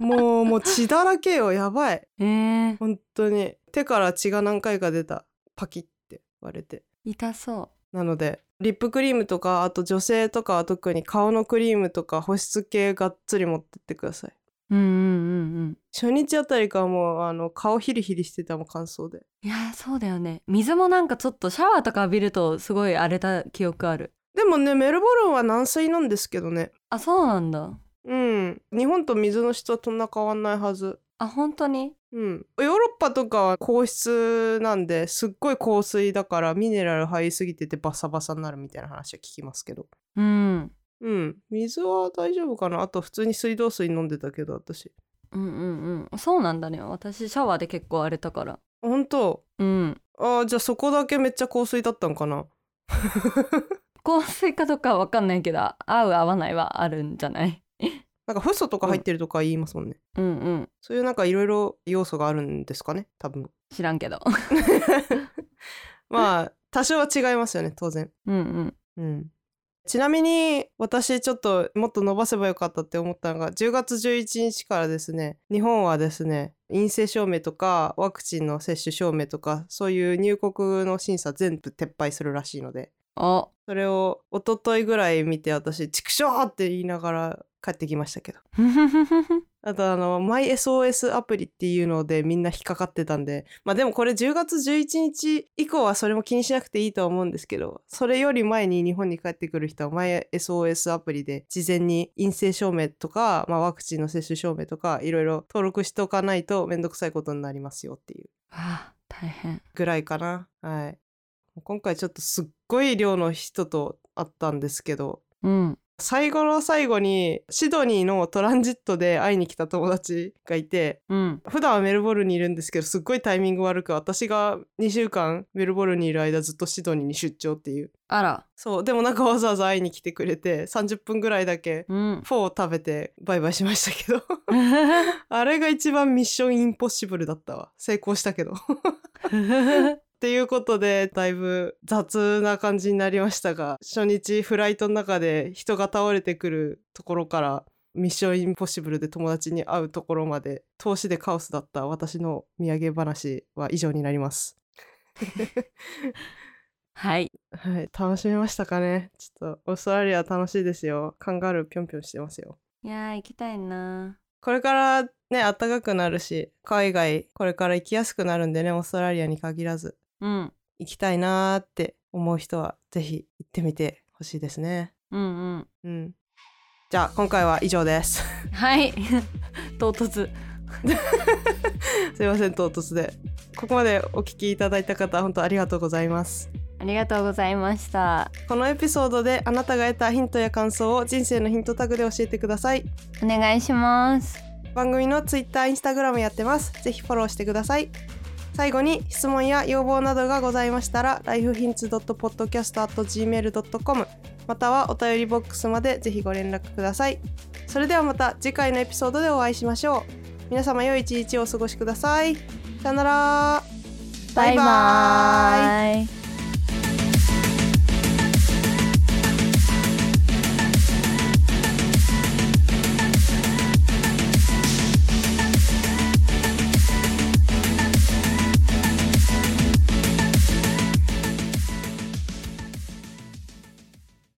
Speaker 1: もうもう血だらけよやばい。
Speaker 2: えー、
Speaker 1: 本当に。手から血が何回か出た。パキって割れて。
Speaker 2: 痛そ
Speaker 1: なのでリップクリームとかあと女性とかは特に顔のクリームとか保湿系がっつり持ってってください。う
Speaker 2: うんうんうんうん。
Speaker 1: 初日あたりからもうあの顔ヒリヒリしてたもん乾燥で。
Speaker 2: いやーそうだよね。水もなんかちょっとシャワーとか浴びるとすごい荒れた記憶ある。
Speaker 1: でもねメルボルンは軟水なんですけどね。
Speaker 2: あそうなんだ。
Speaker 1: うん。日本と水の質はそんな変わんないはず
Speaker 2: あ本当に？
Speaker 1: うん、ヨーロッパとかは硬質なんですっごい硬水だからミネラル入りすぎててバサバサになるみたいな話は聞きますけど。
Speaker 2: うん。
Speaker 1: うん。水は大丈夫かな？あと普通に水道水飲んでたけど私。
Speaker 2: うんうんうん。そうなんだね。私シャワーで結構荒れたから。
Speaker 1: 本当？
Speaker 2: うん。
Speaker 1: あーじゃあそこだけめっちゃ香水だったんかな？
Speaker 2: 香水かどうかは分かんないけど合う合わないはあるんじゃない？
Speaker 1: なんかフッ素とか入ってるとか言いますもんね、
Speaker 2: うんうん。
Speaker 1: そういうなんかいろいろ要素があるんですかね多分。
Speaker 2: 知らんけど。
Speaker 1: まあ多少は違いますよね当然。
Speaker 2: うんうん。
Speaker 1: うん。ちなみに私ちょっともっと伸ばせばよかったって思ったのが10月11日からですね日本はですね陰性証明とかワクチンの接種証明とかそういう入国の審査全部撤廃するらしいので。
Speaker 2: お
Speaker 1: それを一昨日ぐらい見て私「畜生!」って言いながら帰ってきましたけど。あとあの MySOS アプリっていうのでみんな引っかかってたんでまあでもこれ10月11日以降はそれも気にしなくていいとは思うんですけどそれより前に日本に帰ってくる人は MySOS アプリで事前に陰性証明とか、まあ、ワクチンの接種証明とかいろいろ登録しておかないとめんどくさいことになりますよっていう。
Speaker 2: あー大変。
Speaker 1: ぐらいかな。はい。今回ちょっとすっごい量の人と会ったんですけど。
Speaker 2: うん
Speaker 1: 最後の最後にシドニーのトランジットで会いに来た友達がいて
Speaker 2: うん。
Speaker 1: 普段はメルボルンにいるんですけどすっごいタイミング悪く私が2週間メルボルンにいる間ずっとシドニーに出張っていう。
Speaker 2: あら。
Speaker 1: そうでもなんかわざわざ会いに来てくれて30分ぐらいだけ
Speaker 2: うん。
Speaker 1: フォーを食べてバイバイしましたけど。あれが一番ミッションインポッシブルだったわ。成功したけどっていうことでだいぶ雑な感じになりましたが初日フライトの中で人が倒れてくるところからミッションインポッシブルで友達に会うところまで投資でカオスだった私の土産話は以上になります。
Speaker 2: はい
Speaker 1: はい、楽しめましたかね？ちょっとオーストラリア楽しいですよ。カンガルーぴょんぴょんしてますよ。
Speaker 2: いやー行きたいな
Speaker 1: これからね暖かくなるし海外これから行きやすくなるんでねオーストラリアに限らず
Speaker 2: うん
Speaker 1: 行きたいなーって思う人はぜひ行ってみてほしいですね。
Speaker 2: うんうん
Speaker 1: うん。じゃあ今回は以上です。
Speaker 2: はい 唐突
Speaker 1: すいません唐突で。ここまでお聞きいただいた方本当ありがとうございます。
Speaker 2: ありがとうございました
Speaker 1: このエピソードであなたが得たヒントや感想を人生のヒントタグで教えてください。
Speaker 2: お願いします
Speaker 1: 番組の Twitter、Instagram やってます。ぜひフォローしてください。最後に質問や要望などがございましたら lifehints.podcast.gmail.com またはお便りボックスまでぜひご連絡ください。それではまた次回のエピソードでお会いしましょう。皆様良い一日をお過ごしください。さよなら。
Speaker 2: バイバーイ